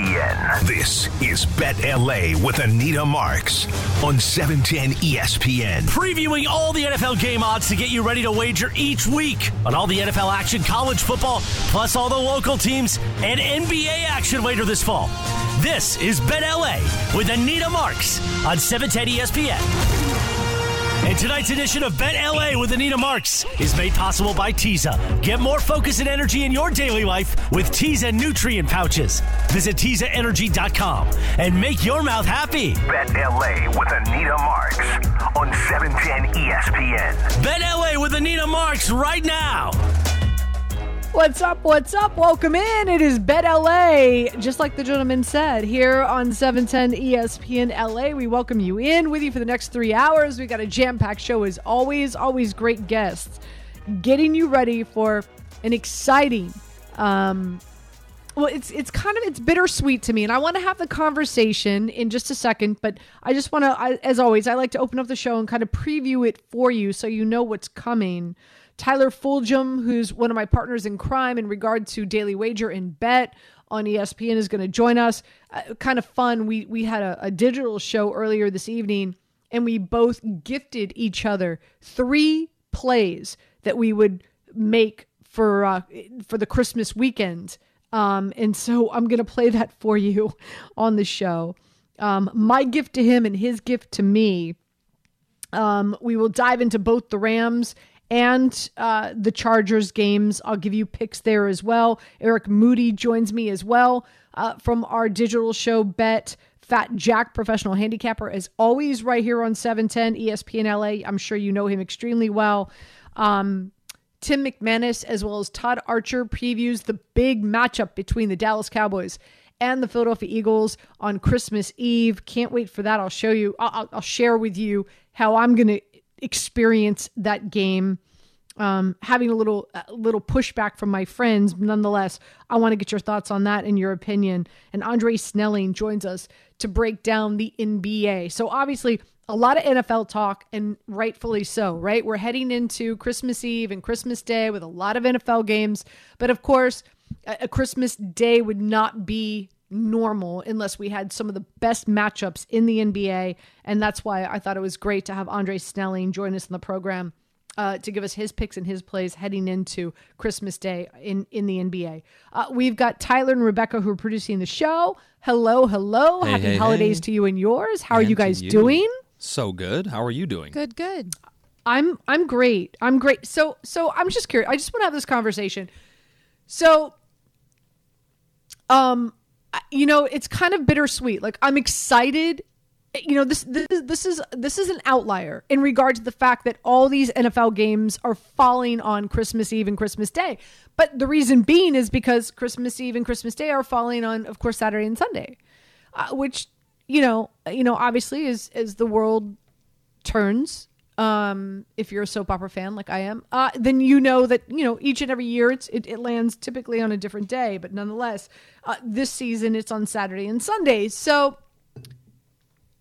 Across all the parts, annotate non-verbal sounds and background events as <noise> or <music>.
ESPN. This is Bet LA with Anita Marks on E 710 ESPN. Previewing all the NFL game odds to get you ready to wager each week on all the NFL action, college football, plus all the local teams and NBA action later this fall. This is Bet LA with Anita Marks on E 710 ESPN. And tonight's edition of Bet LA with Anita Marks is made possible by Tiza. Get more focus and energy in your daily life with Tiza nutrient pouches. Visit TizaEnergy.com and make your mouth happy. Bet LA with Anita Marks on E 710 ESPN. Bet LA with Anita Marks right now. What's up? What's up? Welcome in. It is Bet LA. Just like the gentleman said, here on 710 ESPN LA, we welcome you in with you for the next three hours. We got a jam packed show as always, always great guests, getting you ready for an exciting, um, well, it's it's kind of it's bittersweet to me, and I want to have the conversation in just a second. But I just want to, as always, I like to open up the show and kind of preview it for you, so you know what's coming. Tyler Fulghum, who's one of my partners in crime in regard to Daily Wager and Bet on ESPN, is going to join us. Uh, kind of fun. We we had a, a digital show earlier this evening, and we both gifted each other three plays that we would make for uh, for the Christmas weekend. Um, and so I'm gonna play that for you on the show. Um, my gift to him and his gift to me. Um, we will dive into both the Rams and uh, the Chargers games. I'll give you picks there as well. Eric Moody joins me as well uh, from our digital show Bet. Fat Jack, professional handicapper, as always, right here on 710 ESPN LA. I'm sure you know him extremely well. Um, Tim McManus, as well as Todd Archer, previews the big matchup between the Dallas Cowboys and the Philadelphia Eagles on Christmas Eve. Can't wait for that. I'll show you, I'll, I'll share with you how I'm going to experience that game. Um, having a little a little pushback from my friends, nonetheless, I want to get your thoughts on that and your opinion. And Andre Snelling joins us to break down the NBA. So obviously, a lot of NFL talk, and rightfully so, right? We're heading into Christmas Eve and Christmas Day with a lot of NFL games. But of course, a a Christmas Day would not be normal unless we had some of the best matchups in the NBA. And that's why I thought it was great to have Andre Snelling join us in the program. Uh, to give us his picks and his plays heading into Christmas Day in, in the NBA. Uh, we've got Tyler and Rebecca who are producing the show. Hello, hello. Hey, Happy hey, holidays hey. to you and yours. How are you guys you. doing? So good. How are you doing? Good, good. I'm I'm great. I'm great. So so I'm just curious. I just want to have this conversation. So um I- you know, it's kind of bittersweet. Like I'm excited you know this, this this is this is an outlier in regard to the fact that all these NFL games are falling on Christmas Eve and Christmas Day. But the reason being is because Christmas Eve and Christmas Day are falling on of course Saturday and Sunday. Uh, which you know, you know obviously as as the world turns um if you're a soap opera fan like i am uh then you know that you know each and every year it's it, it lands typically on a different day but nonetheless uh, this season it's on saturday and sundays so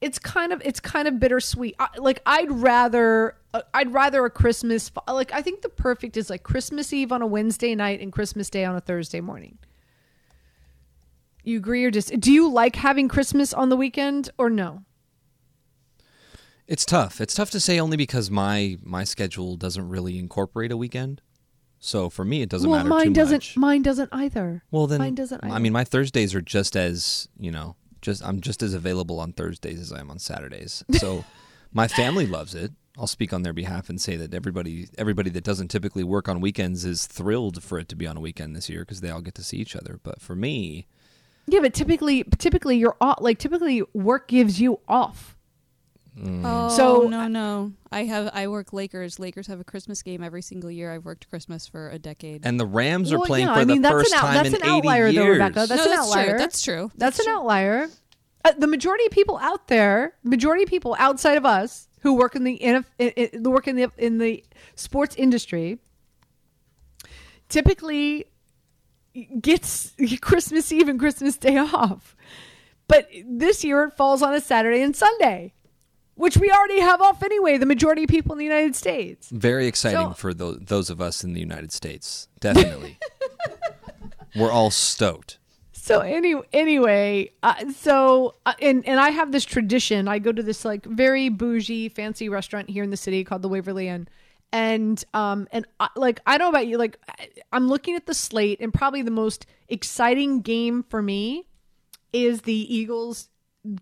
it's kind of it's kind of bittersweet. I, like i'd rather uh, i'd rather a christmas like i think the perfect is like christmas eve on a wednesday night and christmas day on a thursday morning. You agree or just do you like having christmas on the weekend or no It's tough. It's tough to say only because my my schedule doesn't really incorporate a weekend. So for me, it doesn't well matter mine too doesn't much. mine doesn't either well, then mine doesn't either. I mean, my Thursdays are just as you know, just I'm just as available on Thursdays as I am on Saturdays. So <laughs> my family loves it. I'll speak on their behalf and say that everybody everybody that doesn't typically work on weekends is thrilled for it to be on a weekend this year because they all get to see each other. But for me, Yeah, but typically, typically you're off. Like typically, work gives you off. Oh So- no, no. I have I work Lakers. Lakers have a Christmas game every single year. I've worked Christmas for a decade. and the Rams are Well, playing yeah, for I mean, the that's first an out- time that's in an 80 outlier, though, years. Rebecca. That's no, an that's outlier. true. That's true. That's, an true. outlier. Uh, the majority of people out there, majority of people outside of us who work in the in, in, in, work in the in the sports industry, typically gets <laughs> Christmas Eve and Christmas Day off. But this year it falls on a Saturday and Sunday, which we already have off anyway. The majority of people in the United States. Very exciting So- for tho- those of us in the United States. Definitely. <laughs> We're all stoked. so any, anyway, uh, so uh, and and I have this tradition. I go to this like very bougie, fancy restaurant here in the city called the Waverly Inn, and um and I, like I don't know about you, like I'm looking at the slate, and probably the most exciting game for me is the Eagles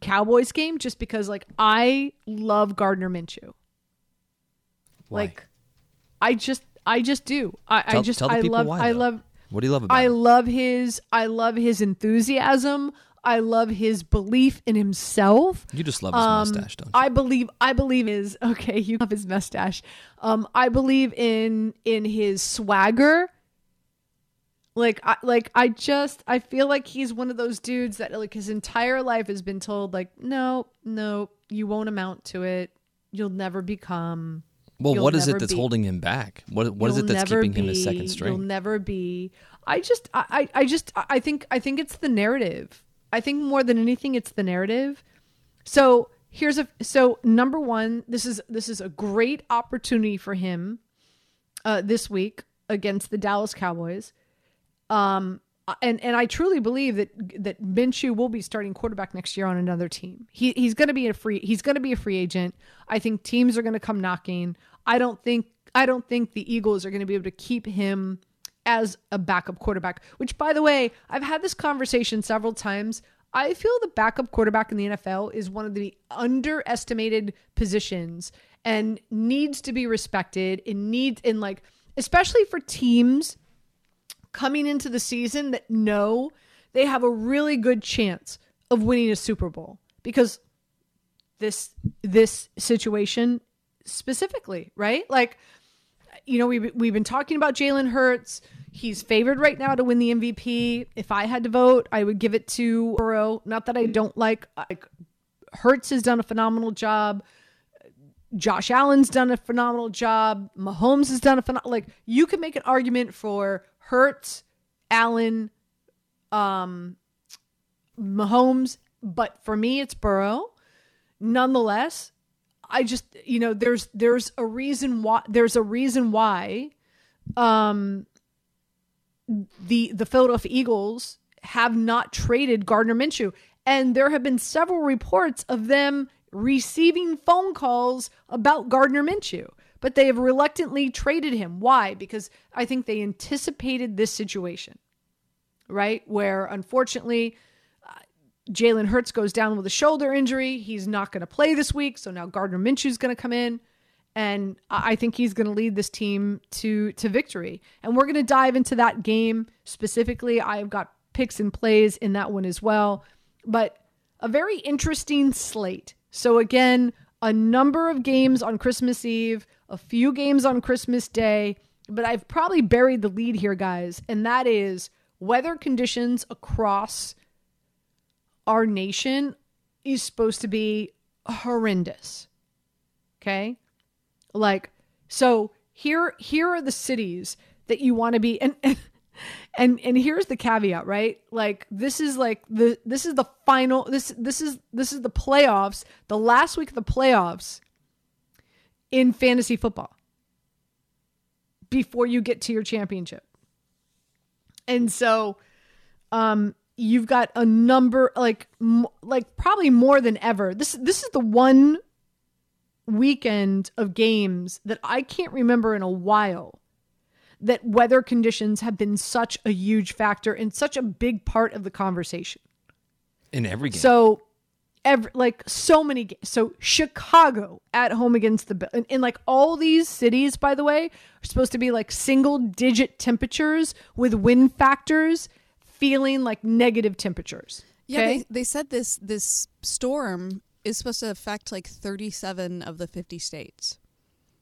Cowboys game, just because like I love Gardner Minshew. Why? Like, I just I just do. I, I just tell I love why, I love what do you love about I it? love his I love his enthusiasm. I love his belief in himself. You just love his Um, mustache, don't you? I believe I believe his <laughs> okay, you love his mustache. Um I believe in in his swagger. Like I like I just I feel like he's one of those dudes that like his entire life has been told like no, no, you won't amount to it. You'll never become well, what is it that's be- holding him back? What what is it that's keeping him his second string? You'll never be. I just, I, I I just, I think, I think it's the narrative. I think more than anything, it's the narrative. So here's a, so number one, this is this is a great opportunity for him, uh, this week against the Dallas Cowboys. Um, and and I truly believe that that Minshew will be starting quarterback next year on another team. He he's going to be a free he's going to be a free agent. I think teams are going to come knocking. I don't think I don't think the Eagles are going to be able to keep him as a backup quarterback. Which by the way, I've had this conversation several times. I feel the backup quarterback in the NFL is one of the underestimated positions and needs to be respected. It needs in like especially for teams coming into the season that know they have a really good chance of winning a Super Bowl because this this situation specifically, right? Like you know, we've we've been talking about Jalen Hurts. He's favored right now to win the MVP. If I had to vote, I would give it to Burrow. Not that I don't like like Hurts has done a phenomenal job. Josh Allen's done a phenomenal job. Mahomes has done a phenomenal like you can make an argument for Hurts, Allen, um Mahomes, but for me it's Burrow. Nonetheless, I just you know there's there's a reason why there's a reason why um the the Philadelphia Eagles have not traded Gardner Minshew and there have been several reports of them receiving phone calls about Gardner Minshew but they have reluctantly traded him why because I think they anticipated this situation right where unfortunately uh, Jalen Hurts goes down with a shoulder injury. He's not going to play this week, so now Gardner Minshew's going to come in, and I I think he's going to lead this team to to victory. And we're going to dive into that game specifically. I've got picks and plays in that one as well, but a very interesting slate. So again, a number of games on Christmas Eve, a few games on Christmas Day, but I've probably buried the lead here, guys, and that is weather conditions across our nation is supposed to be horrendous. Okay? Like so here here are the cities that you want to be and and and, and here's the caveat, right? Like this is like the this is the final this this is this is the playoffs, the last week of the playoffs in fantasy football before you get to your championship. And so um you've got a number like m- like probably more than ever this this is the one weekend of games that I can't remember in a while that weather conditions have been such a huge factor and such a big part of the conversation In every game. so every like so many ga- so Chicago at home against the Bill and, and like all these cities by the way are supposed to be like single digit temperatures with wind factors feeling like negative temperatures Yeah, okay they, they said this this storm is supposed to affect like 37 of the 50 states.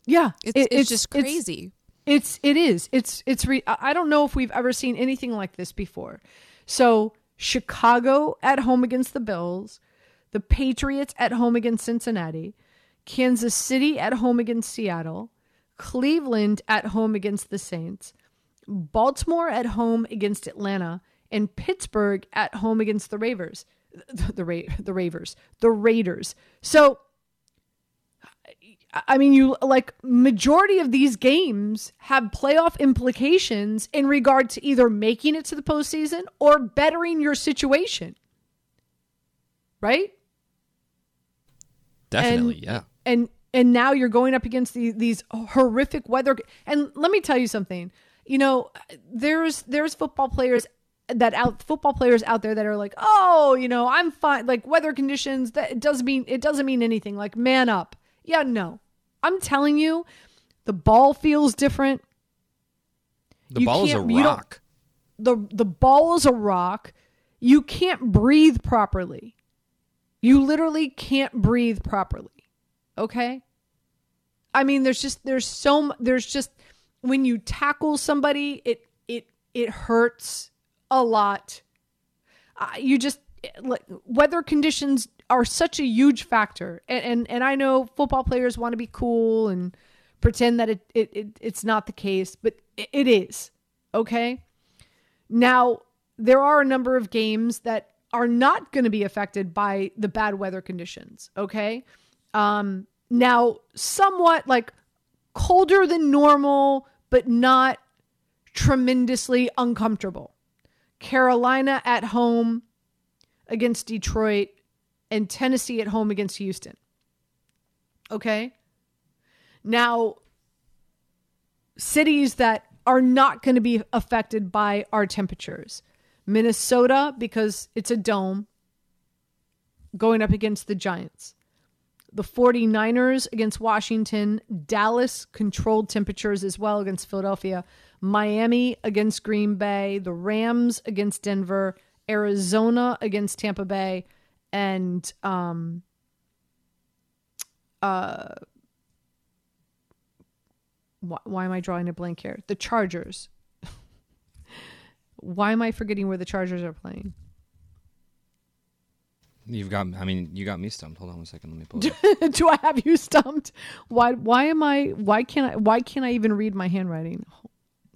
yeah It's it- it's, just crazy. It's it is. It's it's re- I don't know if we've ever seen anything like this before. So, Chicago at home against the Bills, the Patriots at home against Cincinnati, Kansas City at home against Seattle, Cleveland at home against the Saints, Baltimore at home against Atlanta, and Pittsburgh at home against the Ravers. The, the, Ra- the Ravers. The Raiders. So, I mean, you like majority of these games have playoff implications in regard to either making it to the postseason or bettering your situation. Right? Definitely, And- yeah. and and now you're going up against the, these horrific weather and let me tell you something you know there's there's football players that out football players out there that are like oh you know i'm fine like weather conditions that it doesn't mean it doesn't mean anything like man up yeah no i'm telling you the ball feels different The You ball is a can't- you don't- rock. the the ball is a rock. You can't breathe properly. You literally can't breathe properly. Okay? I mean there's just there's so there's just when you tackle somebody it it it hurts a lot. Uh, you just like weather conditions are such a huge factor and, and and I know football players want to be cool and pretend that it, it, it it's not the case but it, it is okay now, there are a number of games that are not going to be affected by the bad weather conditions, okay? Um now somewhat like colder than normal but not tremendously uncomfortable. Carolina at home against Detroit and Tennessee at home against Houston. Okay? Now, cities that are not going to be affected by our temperatures. Minnesota, because it's a dome, going up against the Giants. The 49ers against Washington. Dallas, controlled temperatures as well against Philadelphia. Miami against Green Bay. The Rams against Denver. Arizona against Tampa Bay. And um, why, why am I drawing a blank here? The Chargers. Why am I forgetting where the Chargers are playing? You've got. I mean, you got me stumped. Hold on one second. Let me pull it. <laughs> Do I have you stumped? Why why am I why can't I why can't I even read my handwriting?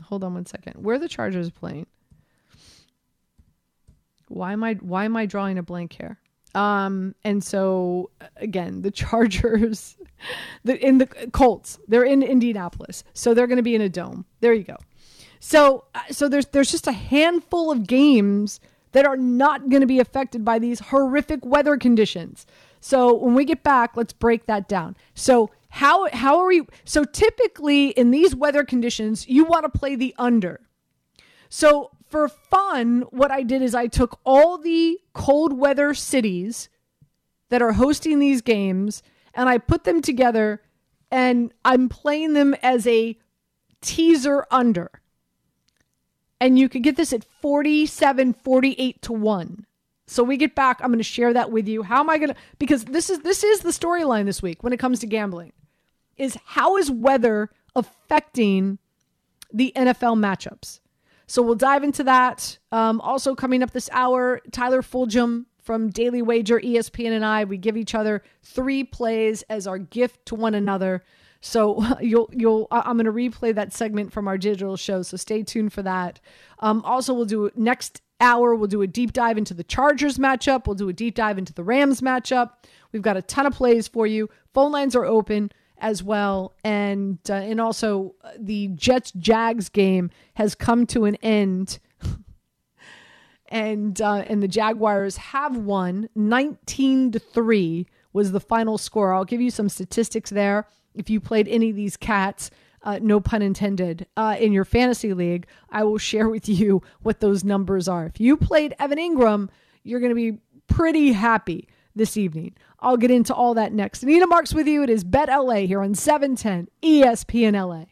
Hold on one second. Where are the Chargers playing? Why am I why am I drawing a blank here? Um and so again, the <laughs> Chargers the in the Colts, they're in Indianapolis. So they're going to be in a dome. There you go. So uh, so there's there's just a handful of games that are not going to be affected by these horrific weather conditions. So when we get back, let's break that down. So how how are we so typically in these weather conditions, you want to play the under. So for fun, what I did is I took all the cold weather cities that are hosting these games and I put them together and I'm playing them as a teaser under. And you could get this at 47 48 to 1. So we get back, I'm going to share that with you. How am I going to because this is this is the storyline this week when it comes to gambling. Is how is weather affecting the NFL matchups? So we'll dive into that. Um, also coming up this hour, Tyler Fulghum from Daily Wager, ESPN, and I, we give each other three plays as our gift to one another. So <laughs> you'll you'll I'm going to replay that segment from our digital show. So stay tuned for that. Um, also, we'll do next hour. We'll do a deep dive into the Chargers matchup. We'll do a deep dive into the Rams matchup. We've got a ton of plays for you. Phone lines are open as well, and uh, and also uh, the Jets Jags game has come to an end <laughs> and uh, and the Jaguars have won 19 to 3 was the final score. I'll give you some statistics there. If you played any of these cats, uh, no pun intended, uh, in your fantasy league, I will share with you what those numbers are. If you played Evan Engram, you're going to be pretty happy this evening. I'll get into all that next. Anita Marks with you. It is Bet LA here on 710 ESPN LA.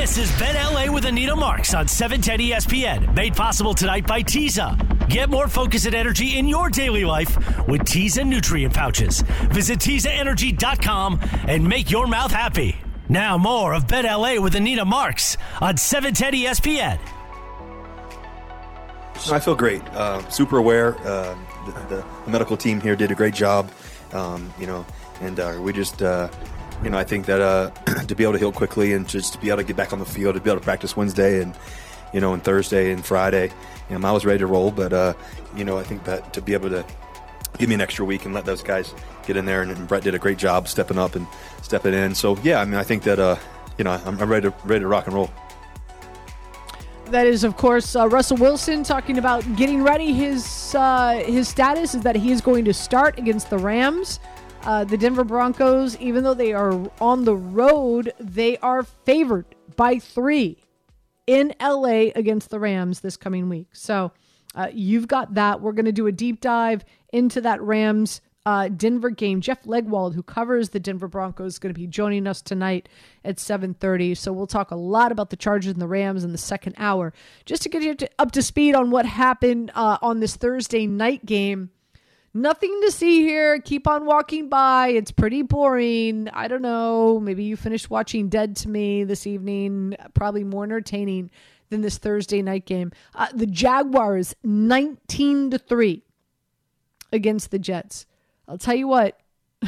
This is Bet LA with Anita Marks on 710 ESPN, made possible tonight by Tiza. Get more focus and energy in your daily life with Tiza nutrient pouches. Visit TizaEnergy.com and make your mouth happy. Now more of Bet LA with Anita Marks on 710 ESPN. I feel great. Uh, super aware. Uh, the, the, the medical team here did a great job. Um, you know, and uh, we just, uh, you know, I think that uh, <clears throat> to be able to heal quickly and just to be able to get back on the field, to be able to practice Wednesday and, you know, and Thursday and Friday, you know, I was ready to roll. But, uh, you know, I think that to be able to give me an extra week and let those guys get in there. And, and Brett did a great job stepping up and stepping in. So yeah, I mean, I think that uh, you know I'm, I'm ready to ready to rock and roll. That is, of course, uh, Russell Wilson talking about getting ready. His uh, his status is that he is going to start against the Rams. Uh, the Denver Broncos, even though they are on the road, they are favored by three in LA against the Rams this coming week. So uh, you've got that. We're going to do a deep dive into that Rams uh, Denver game. Jeff Legwold, who covers the Denver Broncos, is going to be joining us tonight at 7:30. So we'll talk a lot about the Chargers and the Rams in the second hour, just to get you up to speed on what happened uh, on this Thursday night game. Nothing to see here. Keep on walking by. It's pretty boring. I don't know. Maybe you finished watching Dead to Me this evening. Probably more entertaining than this Thursday night game. Uh, the Jaguars 19 to 3 against the Jets. I'll tell you what. <laughs>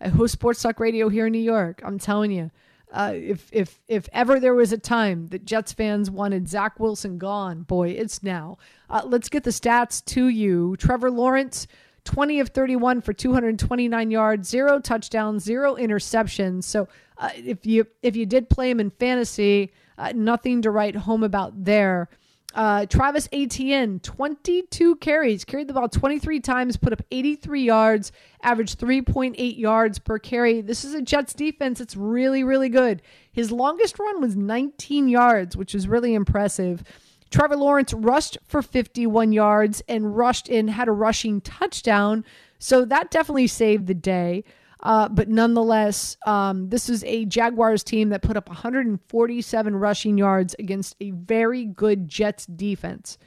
I host Sports Talk Radio here in New York. I'm telling you, uh, if if if ever there was a time that Jets fans wanted Zach Wilson gone, boy, it's now. Uh, let's get the stats to you. Trevor Lawrence, 20 of 31 for 229 yards, zero touchdowns, zero interceptions. So uh, if you if you did play him in fantasy, uh, nothing to write home about there. Uh, Travis Etienne, 22 carries, carried the ball 23 times, put up 83 yards, averaged 3.8 yards per carry. This is a Jets defense. It's really, really good. His longest run was 19 yards, which is really impressive. Trevor Lawrence rushed for 51 yards and rushed in, had a rushing touchdown. So that definitely saved the day. Uh, but nonetheless, um, this is a Jaguars team that put up 147 rushing yards against a very good Jets defense.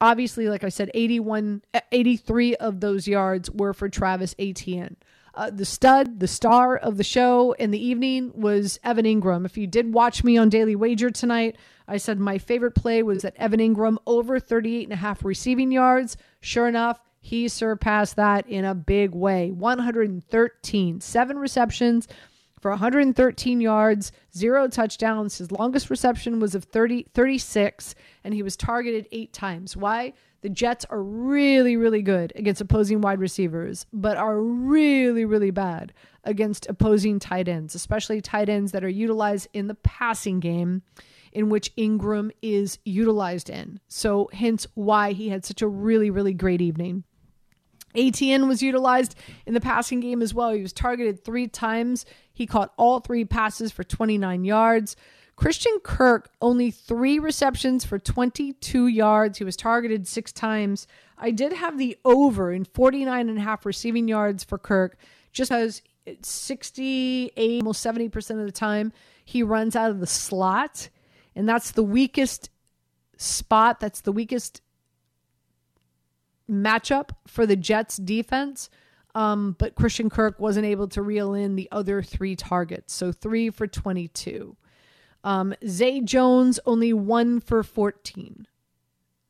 Obviously, like I said, 81, 83 of those yards were for Travis Etienne. Uh, the stud, the star of the show in the evening was Evan Engram. If you did watch me on Daily Wager tonight, I said my favorite play was that Evan Engram over 38 and a half receiving yards. Sure enough, he surpassed that in a big way 113, seven receptions for 113 yards, zero touchdowns. His longest reception was of 30, 36, and he was targeted eight times. Why? The Jets are really, really good against opposing wide receivers, but are really, really bad against opposing tight ends, especially tight ends that are utilized in the passing game in which Engram is utilized in. So, hence why he had such a really, really great evening. Etienne was utilized in the passing game as well. He was targeted three times. He caught all three passes for 29 yards. Christian Kirk, only three receptions for 22 yards. He was targeted six times. I did have the over in 49 and a half receiving yards for Kirk, just as 68, almost 70% of the time, he runs out of the slot. And that's the weakest spot. That's the weakest matchup for the Jets defense. Um, but Christian Kirk wasn't able to reel in the other three targets. So three for 22. Um, Zay Jones only one for 14.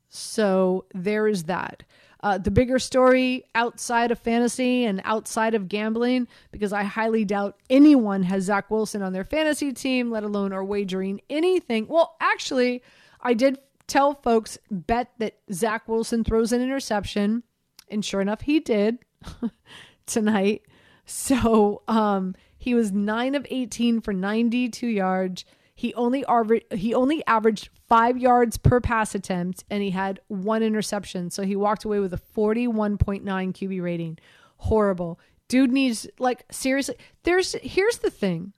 So there is that. Uh, the bigger story outside of fantasy and outside of gambling, because I highly doubt anyone has Zach Wilson on their fantasy team, let alone are wagering anything. Well, actually, I did tell folks bet that Zach Wilson throws an interception, and sure enough, he did <laughs> tonight. So um, he was nine of eighteen for ninety-two yards. He only averaged he only averaged five yards per pass attempt, and he had one interception. So he walked away with a forty-one point nine QB rating. Horrible. Dude needs like seriously. There's here's the thing.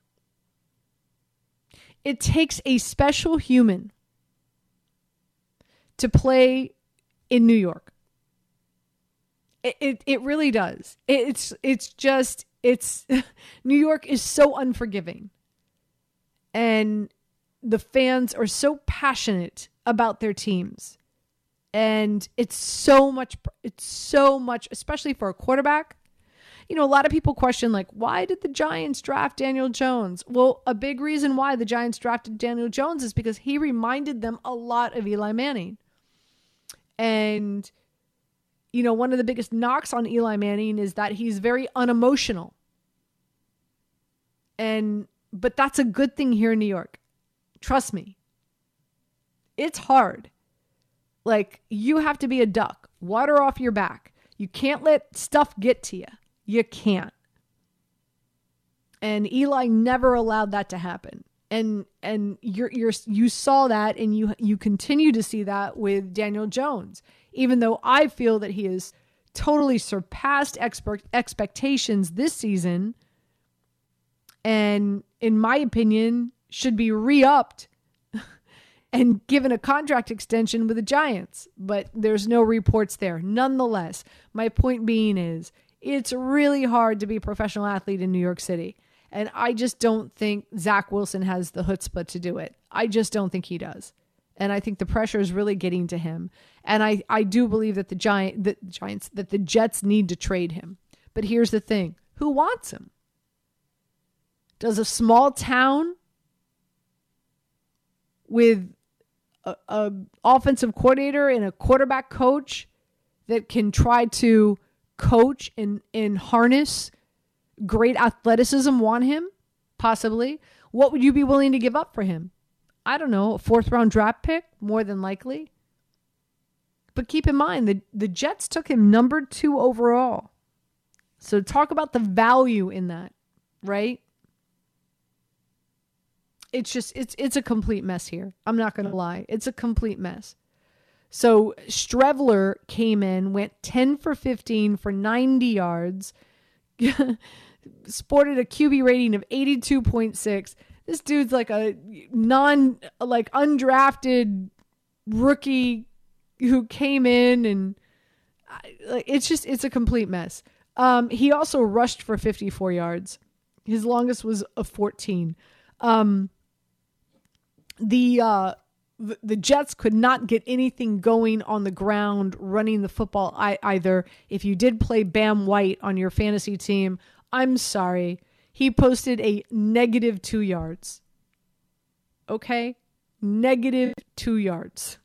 It takes a special human to play in New York. It, it, it really does. It's it's just it's <laughs> New York is so unforgiving. And the fans are so passionate about their teams. And it's so much it's so much especially for a quarterback. You know, a lot of people question like why did the Giants draft Daniel Jones? Well, a big reason why the Giants drafted Daniel Jones is because he reminded them a lot of Eli Manning. And, you know, one of the biggest knocks on Eli Manning is that he's very unemotional. And, but that's a good thing here in New York. Trust me. It's hard. Like, you have to be a duck, water off your back. You can't let stuff get to you. You can't. And Eli never allowed that to happen. And and you're you're you saw that and you you continue to see that with Daniel Jones. Even though I feel that he has totally surpassed expert expectations this season and in my opinion should be re-upped <laughs> and given a contract extension with the Giants, but there's no reports there. Nonetheless, my point being is it's really hard to be a professional athlete in New York City. And I just don't think Zach Wilson has the chutzpah to do it. I just don't think he does. And I think the pressure is really getting to him. And I, I do believe that the giant the Giants that the Jets need to trade him. But here's the thing. Who wants him? Does a small town with a, a offensive coordinator and a quarterback coach that can try to coach and, and harness great athleticism want him? Possibly. What would you be willing to give up for him? I don't know, a fourth round draft pick, more than likely. But keep in mind, the, the Jets took him number two overall. So talk about the value in that, right? It's just it's it's a complete mess here. I'm not gonna lie. It's a complete mess. So Streveler came in, went 10 for 15 for 90 yards, <laughs> sported a QB rating of 82.6. This dude's like a non like undrafted rookie who came in and it's just it's a complete mess. Um, he also rushed for 54 yards. His longest was a 14. Um, the uh, the Jets could not get anything going on the ground running the football either. If you did play Bam White on your fantasy team, I'm sorry. He posted a negative two yards. Okay? Negative two yards.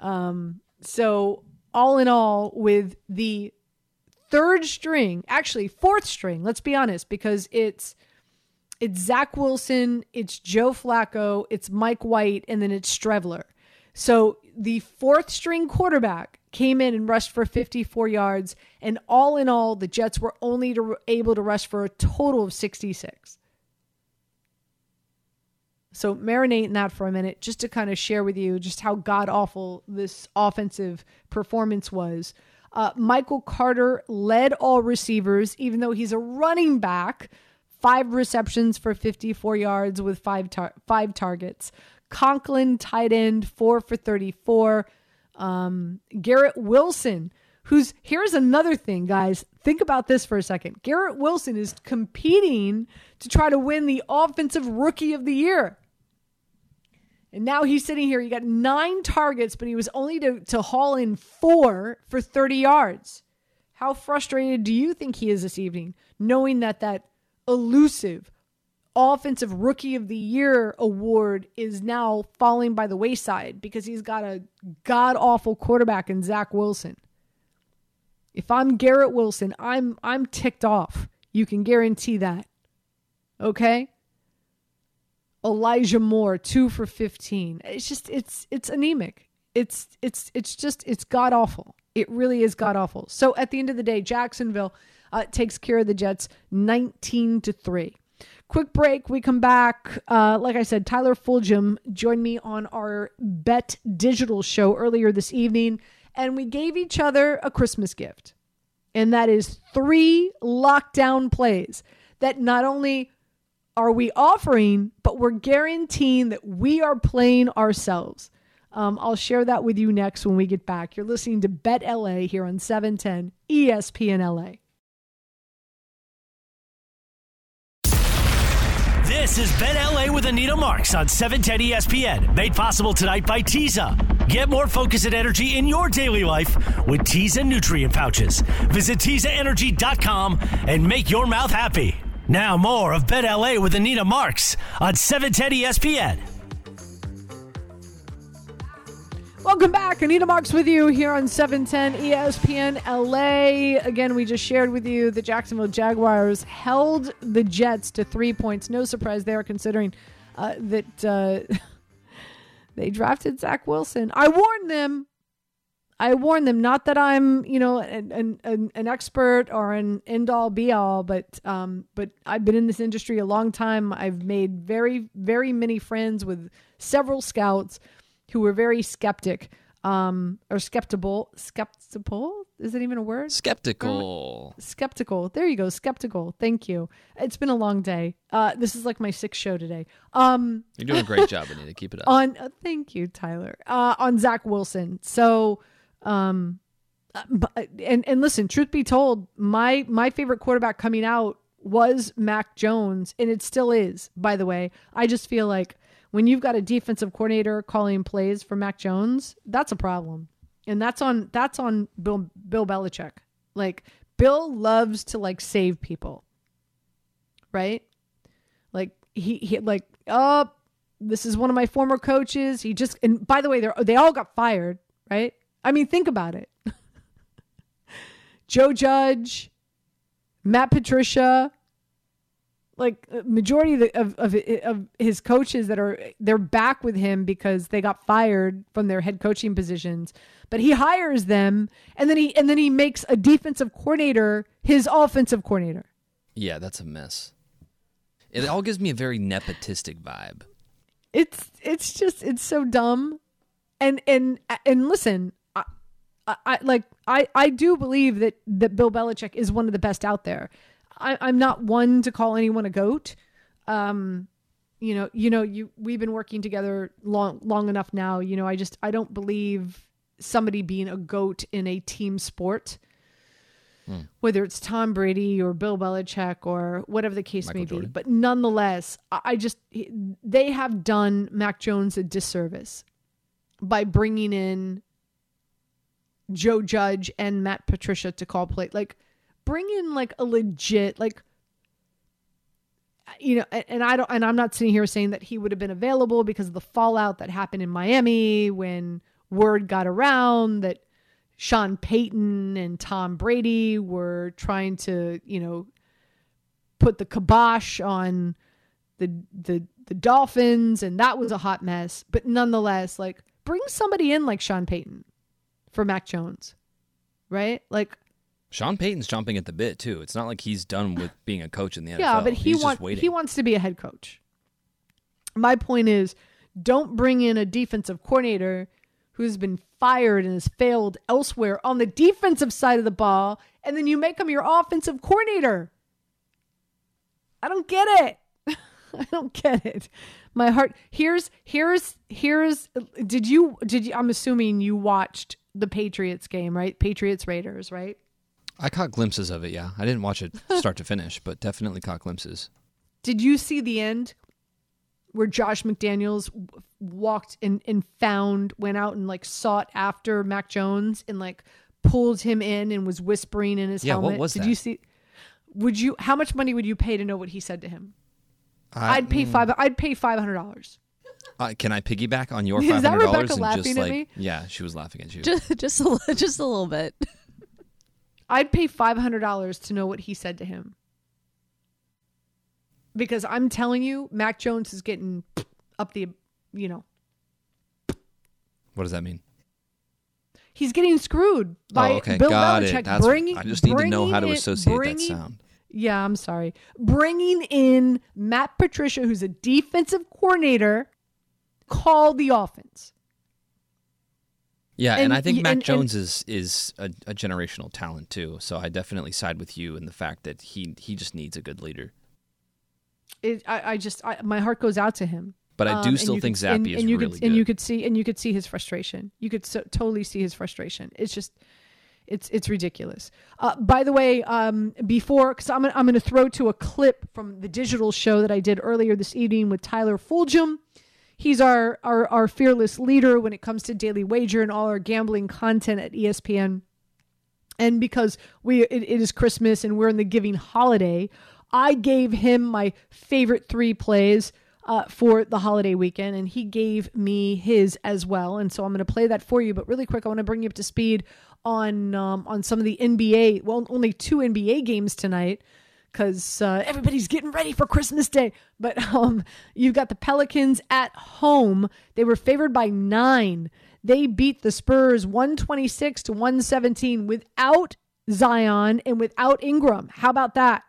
Um, so, all in all, with the third string, actually, fourth string, let's be honest, because it's it's Zach Wilson, it's Joe Flacco, it's Mike White, and then it's Streveler. So the fourth string quarterback came in and rushed for 54 yards, and all in all, the Jets were only to, able to rush for a total of 66. So marinate in that for a minute, just to kind of share with you just how god awful this offensive performance was. Uh, Michael Carter led all receivers, even though he's a running back five receptions for 54 yards with five tar- five targets. Conklin tight end four for 34. Um, Garrett Wilson, who's here's another thing, guys. Think about this for a second. Garrett Wilson is competing to try to win the offensive rookie of the year. And now he's sitting here. He got nine targets, but he was only to, to haul in four for 30 yards. How frustrated do you think he is this evening, knowing that that elusive offensive rookie of the year award is now falling by the wayside because he's got a god awful quarterback in Zach Wilson. If I'm Garrett Wilson, I'm I'm ticked off. You can guarantee that. Okay? Elijah Moore, 2 for 15. It's just it's it's anemic. It's it's it's just it's god awful. It really is god awful. So at the end of the day, Jacksonville uh, takes care of the Jets 19 to 3. Quick break. We come back. Uh, like I said, Tyler Fulghum joined me on our Bet Digital show earlier this evening, and we gave each other a Christmas gift. And that is three lockdown plays that not only are we offering, but we're guaranteeing that we are playing ourselves. Um, I'll share that with you next when we get back. You're listening to Bet LA here on 710 ESPN LA. This is Bet LA with Anita Marks on 710 ESPN, made possible tonight by Teza. Get more focus and energy in your daily life with Teza nutrient pouches. Visit TezaEnergy.com and make your mouth happy. Now more of Bet LA with Anita Marks on 710 ESPN. Welcome back. Anita Marks with you here on 710 ESPN LA. Again, we just shared with you the Jacksonville Jaguars held the Jets to three points. No surprise there, considering uh, that uh, <laughs> they drafted Zach Wilson. I warned them. I warn them. Not that I'm, you know, an an, an, an expert or an end all be all, but um, but I've been in this industry a long time. I've made very very many friends with several scouts who were very skeptic, um, or skeptical. Skeptical is that even a word? Skeptical. skeptical. There you go, skeptical. Thank you. It's been a long day. Uh, this is like my sixth show today. Um, You're doing a great job, Anita. Keep it up. on uh, thank you, Tyler. Uh, on Zach Wilson. So, um, uh, but, and and listen, truth be told, my my favorite quarterback coming out was Mac Jones, and it still is. By the way, I just feel like when you've got a defensive coordinator calling plays for Mac Jones, that's a problem, and that's on that's on Bill Bill Belichick. Like Bill loves to like save people, right? Like he, he like oh this is one of my former coaches. He just and by the way, they they all got fired, right? I mean, think about it. <laughs> Joe Judge, Matt Patricia, like uh, majority of, the, of of of his coaches that are they're back with him because they got fired from their head coaching positions. But he hires them, and then he and then he makes a defensive coordinator his offensive coordinator. Yeah, that's a mess. It all gives me a very nepotistic vibe. it's it's just it's so dumb and and and listen I, I, I like i i do believe that that bill belichick is one of the best out there I, i'm not one to call anyone a goat um you know you know you we've been working together long long enough now you know i just i don't believe somebody being a goat in a team sport whether it's Tom Brady or Bill Belichick or whatever the case Michael may be. But nonetheless, I I just they have done Mac Jones a disservice by bringing in Joe Judge and Matt Patricia to call play. Like, bring in like a legit like. You know, and, I don't, and I'm not sitting here saying that he would have been available because of the fallout that happened in Miami when word got around that Sean Payton and Tom Brady were trying to, you know, put the kibosh on the the the Dolphins, and that was a hot mess. But nonetheless, like bring somebody in like Sean Payton for Mac Jones, right? Like, Sean Payton's jumping at the bit too. It's not like he's done with <sighs> being a coach in the NFL. yeah, but he wants he wants to be a head coach. My point is, don't bring in a defensive coordinator who's been fired and has failed elsewhere on the defensive side of the ball, and then you make him your offensive coordinator. I don't get it. <laughs> I don't get it. My heart here's here's here's did you did you I'm assuming you watched the Patriots game, right? Patriots Raiders, right? I caught glimpses of it. Yeah, I didn't watch it <laughs> start to finish, but definitely caught glimpses. Did you see the end where Josh McDaniels walked and, and found, went out and like sought after Mac Jones and like pulled him in and was whispering in his Yeah, what helmet? was Did that? you see? Would you? How much money would you pay to know what he said to him? I, I'd pay five. I'd pay five hundred dollars. uh, can I piggyback on your <laughs> Is five that hundred dollars Rebecca and laughing just at like me? yeah, she was laughing at you. Just just a, <laughs> just a little bit. I'd pay five hundred dollars to know what he said to him. Because I'm telling you, Mac Jones is getting up the, you know, what does that mean? he's getting screwed by oh, okay, Bill got Belichick it. That's, bringing. I just need to know how to bringing it- associate that sound. Yeah, I'm sorry. Bringing in Matt Patricia, who's a defensive coordinator, call the offense. Yeah, and, And I think Mac and- and- Jones is is a, a generational talent too. So I definitely side with you in the fact that he he just needs a good leader. It, I, I just, I, my heart goes out to him. But I do Um, still think could- and- Zappe is and you really could, good. And you could see, and you could see his frustration. You could so, totally see his frustration. It's just, it's it's ridiculous. Uh, by the way, um, before because I'm gonna, I'm going to throw to a clip from the digital show that I did earlier this evening with Tyler Fulghum. He's our, our our fearless leader when it comes to daily wager and all our gambling content at ESPN. And because we it, it is Christmas and we're in the giving holiday, I gave him my favorite three plays uh, for the holiday weekend, and he gave me his as well. And so I'm going to play that for you. But really quick, I want to bring you up to speed on um, on some of the NBA. Well, only two NBA games tonight because uh, everybody's getting ready for Christmas Day. But um, you've got the Pelicans at home. They were favored by nine. They beat the Spurs 126 to 117 without Zion and without Ingram. How about that?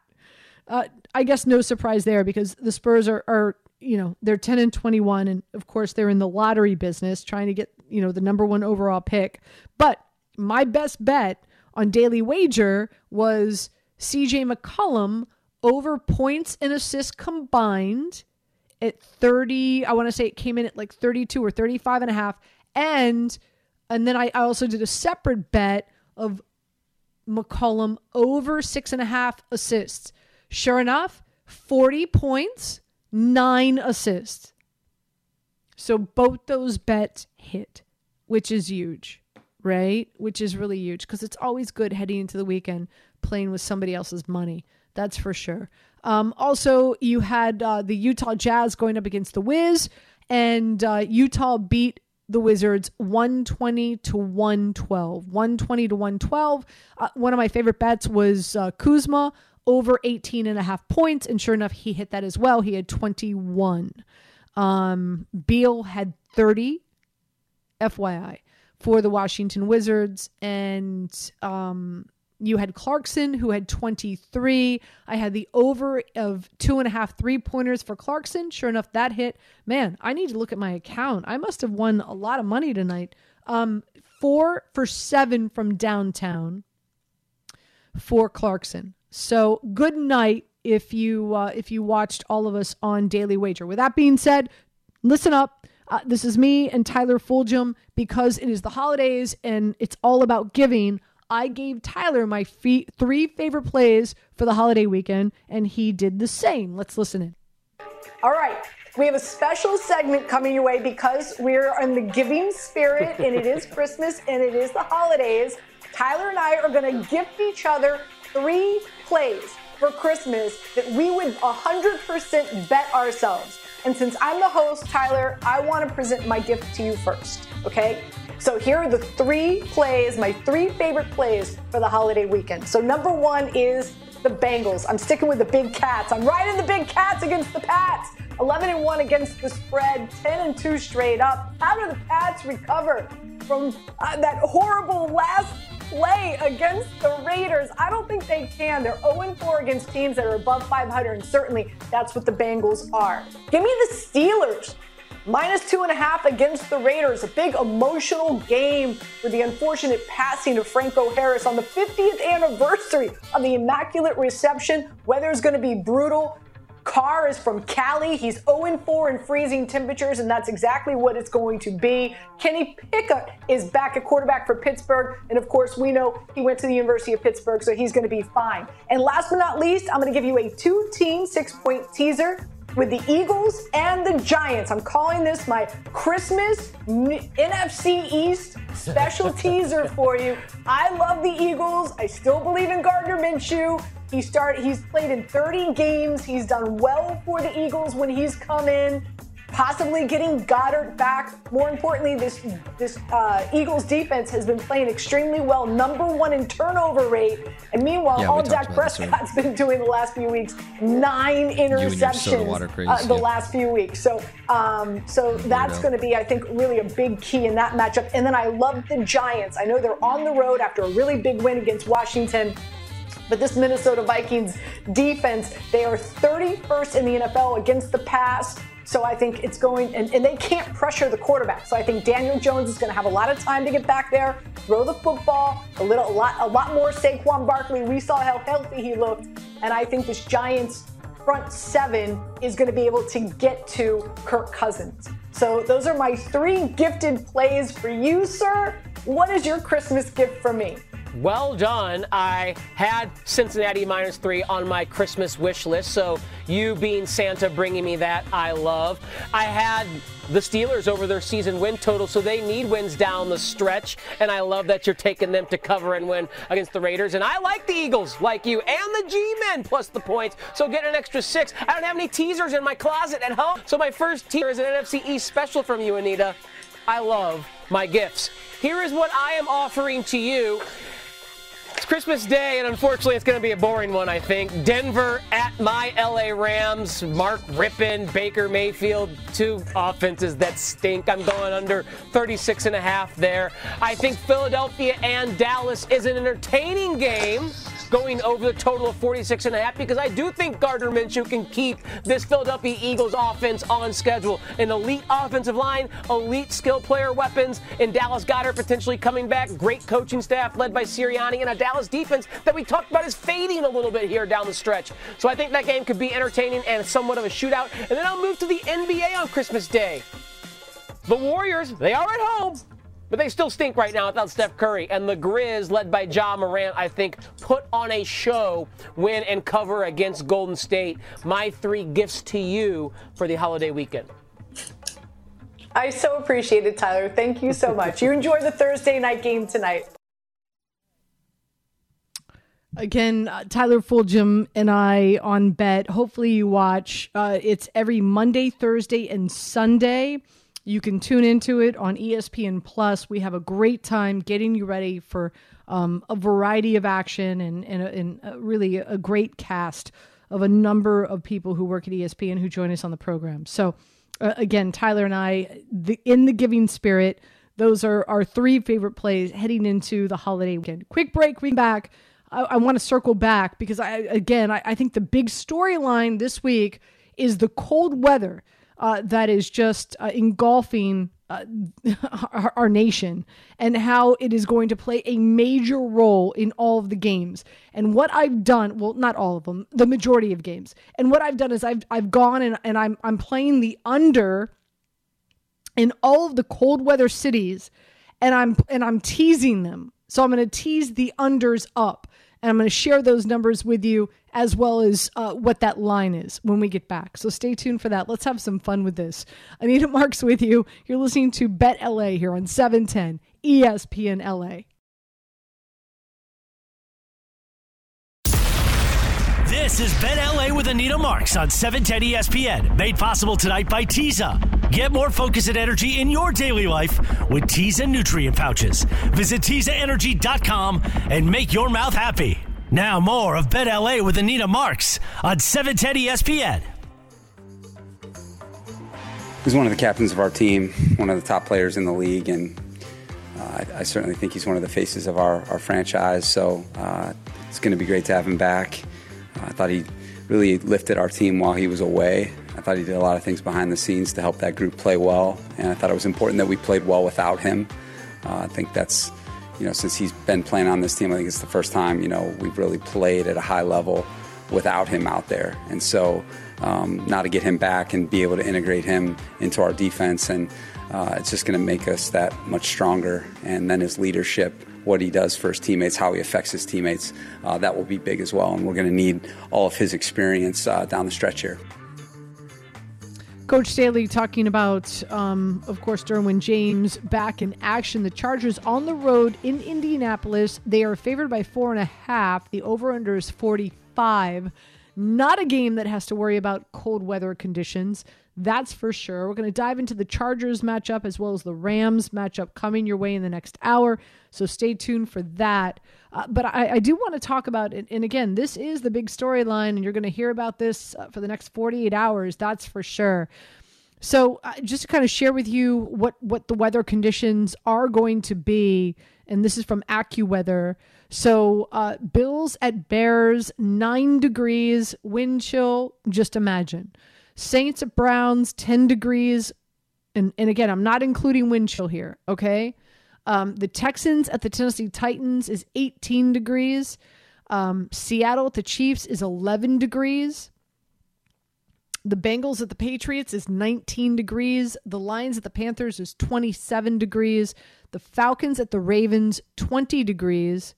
Uh, I guess no surprise there because the Spurs are, are, you know, they're 10 and 21. And of course, they're in the lottery business trying to get, you know, the number one overall pick. But my best bet on Daily Wager was CJ McCollum over points and assists combined at 30. I want to say it came in at like 32 or 35 and a half. And and then I, I also did a separate bet of McCollum over six and a half assists. Sure enough, 40 points, nine assists. So both those bets hit, which is huge, right? Which is really huge because it's always good heading into the weekend playing with somebody else's money. That's for sure. Um, also, you had uh, the Utah Jazz going up against the Wiz, and uh, Utah beat the Wizards 120 to 112. 120 to 112. Uh, one of my favorite bets was uh, Kuzma over 18 and a half points. And sure enough, he hit that as well. He had 21. Um, Beal had 30, FYI, for the Washington Wizards. And um, you had Clarkson, who had 23. I had the over of two and a half three pointers for Clarkson. Sure enough, that hit. Man, I need to look at my account. I must have won a lot of money tonight. Um, four for seven from downtown for Clarkson. So good night if you uh, if you watched all of us on Daily Wager. With that being said, listen up. Uh, this is me and Tyler Fulghum because it is the holidays and it's all about giving. I gave Tyler my fee- three favorite plays for the holiday weekend, and he did the same. Let's listen in. All right. We have a special segment coming your way because we're in the giving spirit and it is <laughs> Christmas and it is the holidays. Tyler and I are going to gift each other three plays for Christmas that we would 100% bet ourselves. And since I'm the host, Tyler, I want to present my gift to you first, okay? So here are the three plays, my three favorite plays for the holiday weekend. So number one is the Bengals. I'm sticking with the Big Cats. I'm riding the Big Cats against the Pats. 11 and 1 against the spread, 10 and 2 straight up. How do the Pats recover from uh, that horrible last play against the Raiders? I don't think they can. They're 0 and 4 against teams that are above 500, and certainly that's what the Bengals are. Give me the Steelers. Minus two and a half against the Raiders. A big emotional game with the unfortunate passing of Franco Harris on the 50th anniversary of the Immaculate Reception. Weather is going to be brutal. Carr is from Cali. He's 0 4 in freezing temperatures, and that's exactly what it's going to be. Kenny Pickett is back at quarterback for Pittsburgh, and of course, we know he went to the University of Pittsburgh, so he's going to be fine. And last but not least, I'm going to give you a two team six point teaser with the Eagles and the Giants. I'm calling this my Christmas NFC East special <laughs> teaser for you. I love the Eagles. I still believe in Gardner Minshew. He started he's played in 30 games. He's done well for the Eagles when he's come in possibly getting Goedert back. More importantly, this this uh, Eagles defense has been playing extremely well, number one in turnover rate. And meanwhile, Yeah, all Dak about this already. Prescott's <laughs> been doing the last few weeks, nine interceptions craze, uh, the yeah. last few weeks. So, um, so that's going to be, I think, really a big key in that matchup. And then I love the Giants. I know they're on the road after a really big win against Washington. But this Minnesota Vikings defense, they are 31st in the NFL against the pass. So I think it's going, and, and they can't pressure the quarterback. So I think Daniel Jones is going to have a lot of time to get back there, throw the football, a little, a lot, a lot more Saquon Barkley. We saw how healthy he looked, and I think this Giants front seven is going to be able to get to Kirk Cousins. So those are my three gifted plays for you, sir. What is your Christmas gift for me? Well done. I had Cincinnati minus three on my Christmas wish list, so you being Santa bringing me that, I love. I had the Steelers over their season win total, so they need wins down the stretch, and I love that you're taking them to cover and win against the Raiders. And I like the Eagles, like you, and the G-men plus the points, so get an extra six. I don't have any teasers in my closet at home, so my first teaser is an NFC East special from you, Anita. I love my gifts. Here is what I am offering to you. Christmas Day, and unfortunately, it's going to be a boring one, I think. Denver at my LA Rams. Mark Rypien, Baker Mayfield, two offenses that stink. I'm going under 36 and a half there. I think Philadelphia and Dallas is an entertaining game going over the total of 46 and a half because I do think Gardner Minshew can keep this Philadelphia Eagles offense on schedule. An elite offensive line, elite skill player weapons, and Dallas Goedert potentially coming back. Great coaching staff led by Sirianni and a Dallas defense that we talked about is fading a little bit here down the stretch. So I think that game could be entertaining and somewhat of a shootout. And then I'll move to the NBA on Christmas Day. The Warriors, they are at home. But they still stink right now without Steph Curry. And the Grizz, led by Ja Morant, I think, put on a show, win and cover against Golden State. My three gifts to you for the holiday weekend. I so appreciate it, Tyler. Thank you so much. you enjoy the Thursday night game tonight. Again, uh, Tyler Fulghum and I on Bet. Hopefully, you watch. Uh, it's every Monday, Thursday, and Sunday. You can tune into it on ESPN Plus. We have a great time getting you ready for um, a variety of action and, and, and a really a great cast of a number of people who work at ESPN who join us on the program. So, uh, again, Tyler and I, the, in the giving spirit, those are our three favorite plays heading into the holiday weekend. Quick break, we back. I, I want to circle back because I again I, I think the big storyline this week is the cold weather uh, that is just uh, engulfing uh, <laughs> our, our, nation and how it is going to play a major role in all of the games. And what I've done, well, not all of them, the majority of games. And what I've done is I've I've gone and, and I'm I'm playing the under in all of the cold weather cities, and I'm and I'm teasing them. So I'm going to tease the unders up. And I'm going to share those numbers with you as well as uh, what that line is when we get back. So stay tuned for that. Let's have some fun with this. Anita Marks with you. You're listening to Bet LA here on 710 ESPN LA. This is Bet LA with Anita Marks on 710 ESPN, made possible tonight by Teza. Get more focus and energy in your daily life with Teza nutrient pouches. Visit TezaEnergy.com and make your mouth happy. Now more of Bet LA with Anita Marks on 710 ESPN. He's one of the captains of our team, one of the top players in the league, and uh, I, I, certainly think he's one of the faces of our, our franchise. So uh, it's going to be great to have him back. Uh, I thought he really lifted our team while he was away. I thought he did a lot of things behind the scenes to help that group play well, and I thought it was important that we played well without him. Uh, I think that's you know, since he's been playing on this team, I think it's the first time, you know, we've really played at a high level without him out there. And so um, now to get him back and be able to integrate him into our defense, and uh, it's just going to make us that much stronger. And then his leadership, what he does for his teammates, how he affects his teammates, uh, that will be big as well. And we're going to need all of his experience uh, down the stretch here. Coach Staley talking about, um, of course, Derwin James back in action. The Chargers on the road in Indianapolis. They are favored by four and a half. The over under is 45. Not a game that has to worry about cold weather conditions. That's for sure. We're going to dive into the Chargers matchup as well as the Rams matchup coming your way in the next hour. So stay tuned for that. Uh, but I, I, do want to talk about it. And again, this is the big storyline, and you're going to hear about this uh, for the next 48 hours. That's for sure. So uh, just to kind of share with you what what the weather conditions are going to be, and this is from AccuWeather. So uh, Bills at Bears, nine degrees, wind chill. Just imagine. Saints at Browns, 10 degrees. And, and again, I'm not including wind chill here, okay? Um, the Texans at the Tennessee Titans is 18 degrees. Um, Seattle at the Chiefs is 11 degrees. The Bengals at the Patriots is 19 degrees. The Lions at the Panthers is 27 degrees. The Falcons at the Ravens, 20 degrees.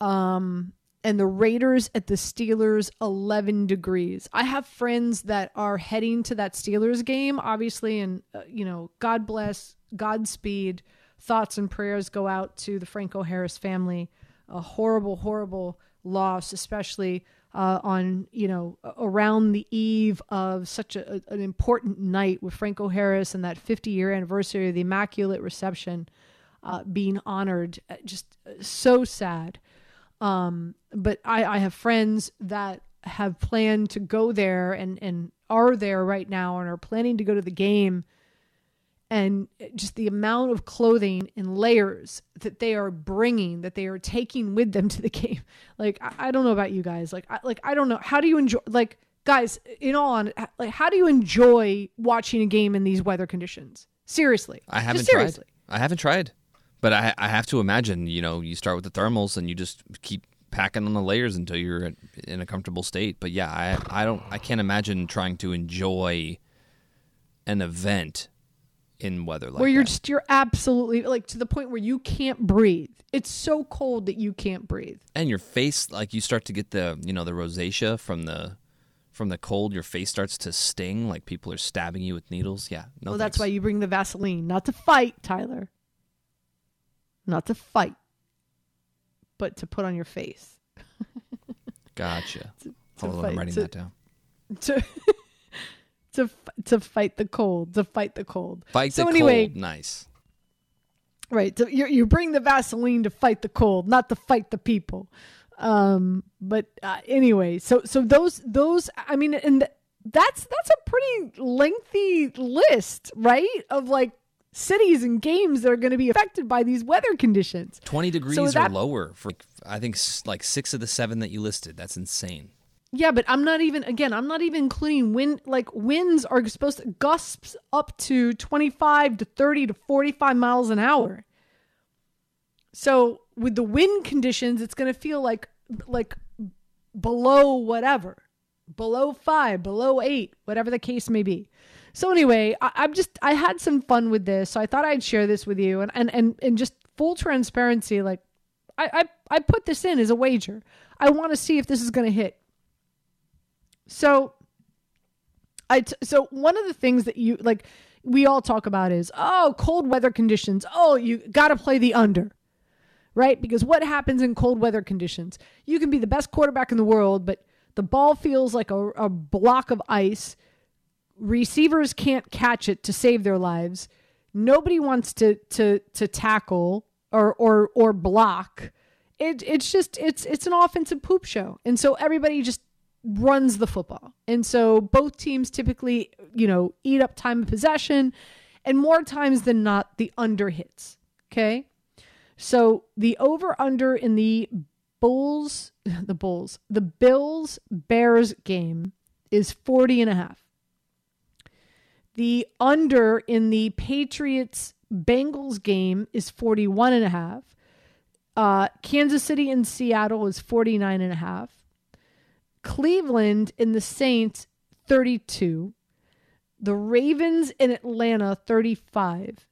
Um, and the Raiders at the Steelers 11 degrees. I have friends that are heading to that Steelers game, obviously, and, uh, you know, God bless, Godspeed. Thoughts and prayers go out to the Franco Harris family. A horrible, horrible loss, especially uh, on, you know, around the eve of such a, an important night with Franco Harris and that 50 year anniversary of the Immaculate Reception uh, being honored. Uh, just uh, so sad. Um, but I, I have friends that have planned to go there and, and are there right now and are planning to go to the game. And just the amount of clothing and layers that they are bringing, that they are taking with them to the <laughs> game. Like, I, I don't know about you guys. Like, I, like I don't know. How do you enjoy? Like, guys, in all on, like, how do you enjoy watching a game in these weather conditions? Seriously, I haven't seriously. tried. I haven't tried, but I I have to imagine. You know, you start with the thermals and you just keep packing on the layers until you're at- in a comfortable state. But yeah, I I don't I can't imagine trying to enjoy an event in weather like where you're that. just you're absolutely like to the point where you can't breathe. It's so cold that you can't breathe. and your face like you start to get the you know the rosacea from the from the cold. Your face starts to sting like people are stabbing you with needles. Yeah, no. well, that's why you bring the Vaseline, not to fight, Tyler. Not to fight, but to put on your face. <laughs> Gotcha. to Hold on, I'm writing to- that down. To <laughs> to to fight the cold, to fight the cold. Fight so the anyway, cold. Nice. Right. So you you bring the Vaseline to fight the cold, not to fight the people. Um, but uh, anyway, so so those those I mean, and th- that's that's a pretty lengthy list, right? Of like cities and games that are going to be affected by these weather conditions. 20 degrees So or lower for I think like 6 of the 7 that you listed. That's insane. Yeah, but I'm not even again, I'm not even including wind like winds are supposed to gusts up to 25 to 30 to 45 miles an hour. So, with the wind conditions, it's going to feel like like below whatever. Below 5, below 8, whatever the case may be. So anyway, I, I'm just I had some fun with this, so I thought I'd share this with you and and and, and just full transparency like I, I I put this in as a wager. I want to see if this is going to hit. So I t- so one of the things that you like we all talk about is oh cold weather conditions. Oh, you got to play the under. Right? Because what happens in cold weather conditions? You can be the best quarterback in the world, but the ball feels like a, a block of ice. Receivers can't catch it to save their lives. Nobody wants to to to tackle or or or block. It it's just it's it's an offensive poop show. And so everybody just runs the football. And so both teams typically, you know, eat up time of possession and more times than not the under hits. Okay? So the over under in the Bulls, <laughs> the Bulls, the Bills Bears game is 40 and a half. The under in the Patriots Bengals game is 41 and a half. Uh, Kansas City and Seattle is 49 and a half. Cleveland in the Saints 32. The Ravens in Atlanta 35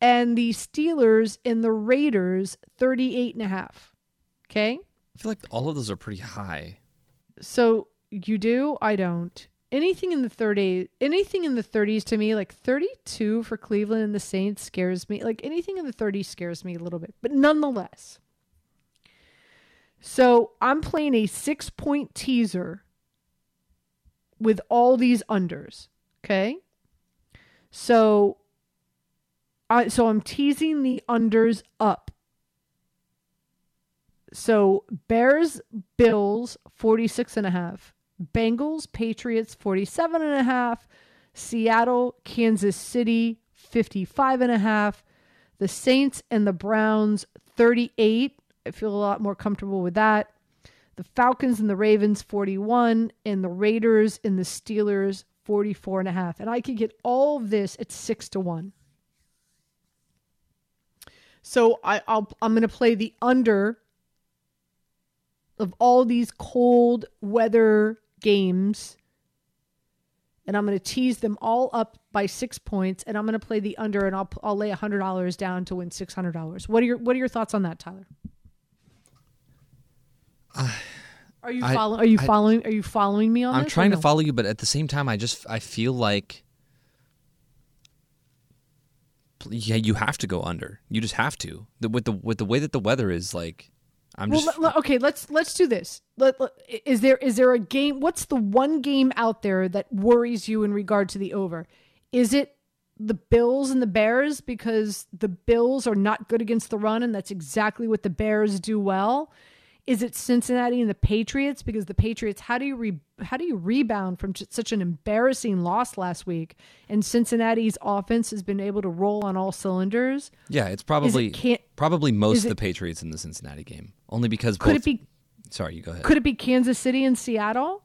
and the Steelers and the Raiders 38 and a half. Okay? I feel like all of those are pretty high. So you do, I don't. Anything in the 30s, anything in the 30s to me like 32 for Cleveland and the Saints scares me. Like anything in the 30s scares me a little bit. But nonetheless. So, I'm playing a 6-point teaser with all these unders, okay? So, I so I'm teasing the unders up. So Bears, Bills, 46 and a half. Bengals, Patriots, 47 and a half. Seattle, Kansas City, 55 and a half. The Saints and the Browns, 38. I feel a lot more comfortable with that. The Falcons and the Ravens, 41. And the Raiders and the Steelers, 44 and a half. And I could get all of this at 6 to 1. So I, I'll I'm going to play the under of all these cold weather games, and I'm going to tease them all up by six points, and I'm going to play the under, and I'll I'll lay hundred dollars down to win six hundred dollars. What are your What are your thoughts on that, Tyler? are you I- following? Are you I- following? Are you following me on that? I'm this? or trying to follow you, but at the same time, I just I feel like yeah, you have to go under. You just have to. The, with the with the way that the weather is, like I'm well, just okay. Let's let's do this. Let, let- is there is there a game? What's the one game out there that worries you in regard to the over? Is it the Bills and the Bears because the Bills are not good against the run, and that's exactly what the Bears do well? Is it Cincinnati and the Patriots? Because the Patriots, how do you re, how do you rebound from such an embarrassing loss last week? And Cincinnati's offense has been able to roll on all cylinders. Yeah, it's probably it probably most of the Patriots in the Cincinnati game, only because could both, it be? Sorry, you go ahead. Could it be Kansas City and Seattle?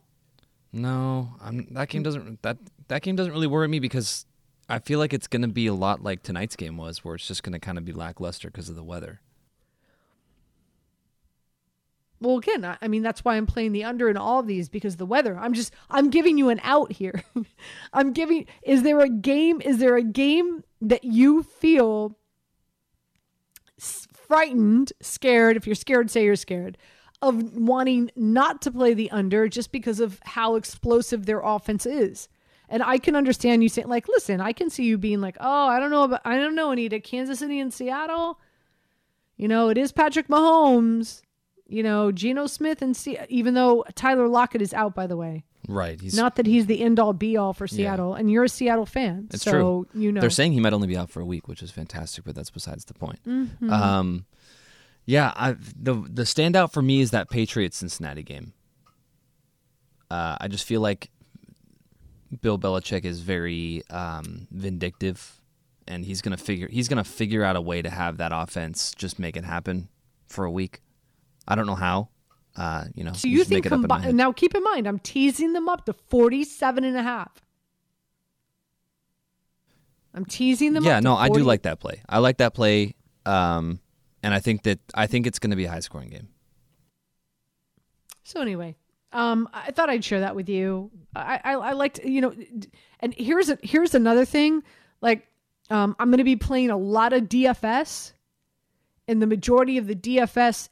No, I'm, that game doesn't that that game doesn't really worry me because I feel like it's going to be a lot like tonight's game was, where it's just going to kind of be lackluster because of the weather. Well, again, I, I mean that's why I'm playing the under in all of these because the weather. I'm just I'm giving you an out here. <laughs> I'm giving. Is there a game? Is there a game that you feel frightened, scared? If you're scared, say you're scared of wanting not to play the under just because of how explosive their offense is. And I can understand you saying, like, listen, I can see you being like, oh, I don't know about, I don't know, Anita, Kansas City and Seattle. You know, it is Patrick Mahomes. You know, Geno Smith and C- even though Tyler Lockett is out, by the way. Right. He's not that he's the end all be all for Seattle, yeah. and you're a Seattle fan, it's so true. you know they're saying he might only be out for a week, which is fantastic, but that's besides the point. Mm-hmm. Um, yeah, I, the the standout for me is that Patriots Cincinnati game. Uh, I just feel like Bill Belichick is very um, vindictive, and he's gonna figure he's gonna figure out a way to have that offense just make it happen for a week. I don't know how. Uh, you know, so you think combi- now keep in mind I'm teasing them up to 47 and a half. I'm teasing them yeah, no, 40- I do like that play. I like that play. Um, and I think that I think it's going to be a high scoring game. So anyway, um, I thought I'd share that with you. I, I, I liked, you know, and here's a, here's another thing. Like, um, I'm going to be playing a lot of DFS, and the majority of the DFS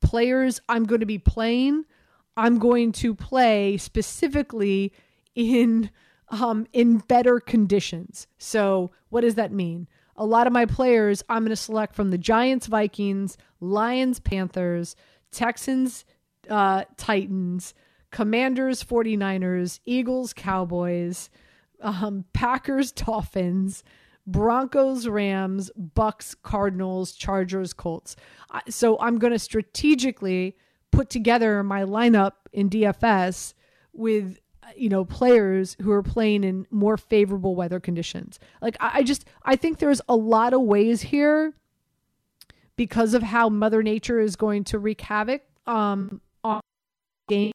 players I'm going to be playing, I'm going to play specifically in um, in better conditions. So, what does that mean? a lot of my players I'm going to select from the Giants, Vikings, Lions, Panthers, Texans, uh, Titans, Commanders, 49ers, Eagles, Cowboys, um, Packers, Dolphins, Broncos, Rams, Bucks, Cardinals, Chargers, Colts. So I'm going to strategically put together my lineup in DFS with you know players who are playing in more favorable weather conditions like I, just i think there's a lot of ways here because of how mother nature is going to wreak havoc um, on games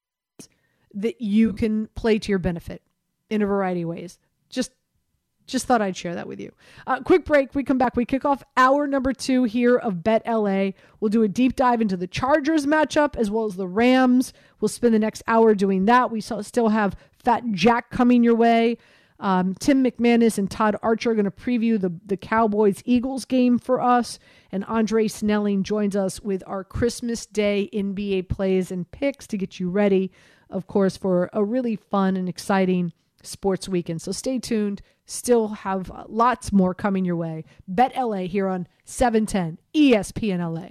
that you can play to your benefit in a variety of ways just thought I'd share that with you. Uh, quick break. We come back. We kick off hour number two here of Bet LA. We'll do a deep dive into the Chargers matchup as well as the Rams. We'll spend the next hour doing that. We still have Fat Jack coming your way. Um, Tim McManus and Todd Archer are going to preview the, the Cowboys Eagles game for us. And Andre Snelling joins us with our Christmas Day NBA plays and picks to get you ready, of course, for a really fun and exciting sports weekend. So stay tuned. Still have lots more coming your way. Bet LA here on 710 ESPN LA.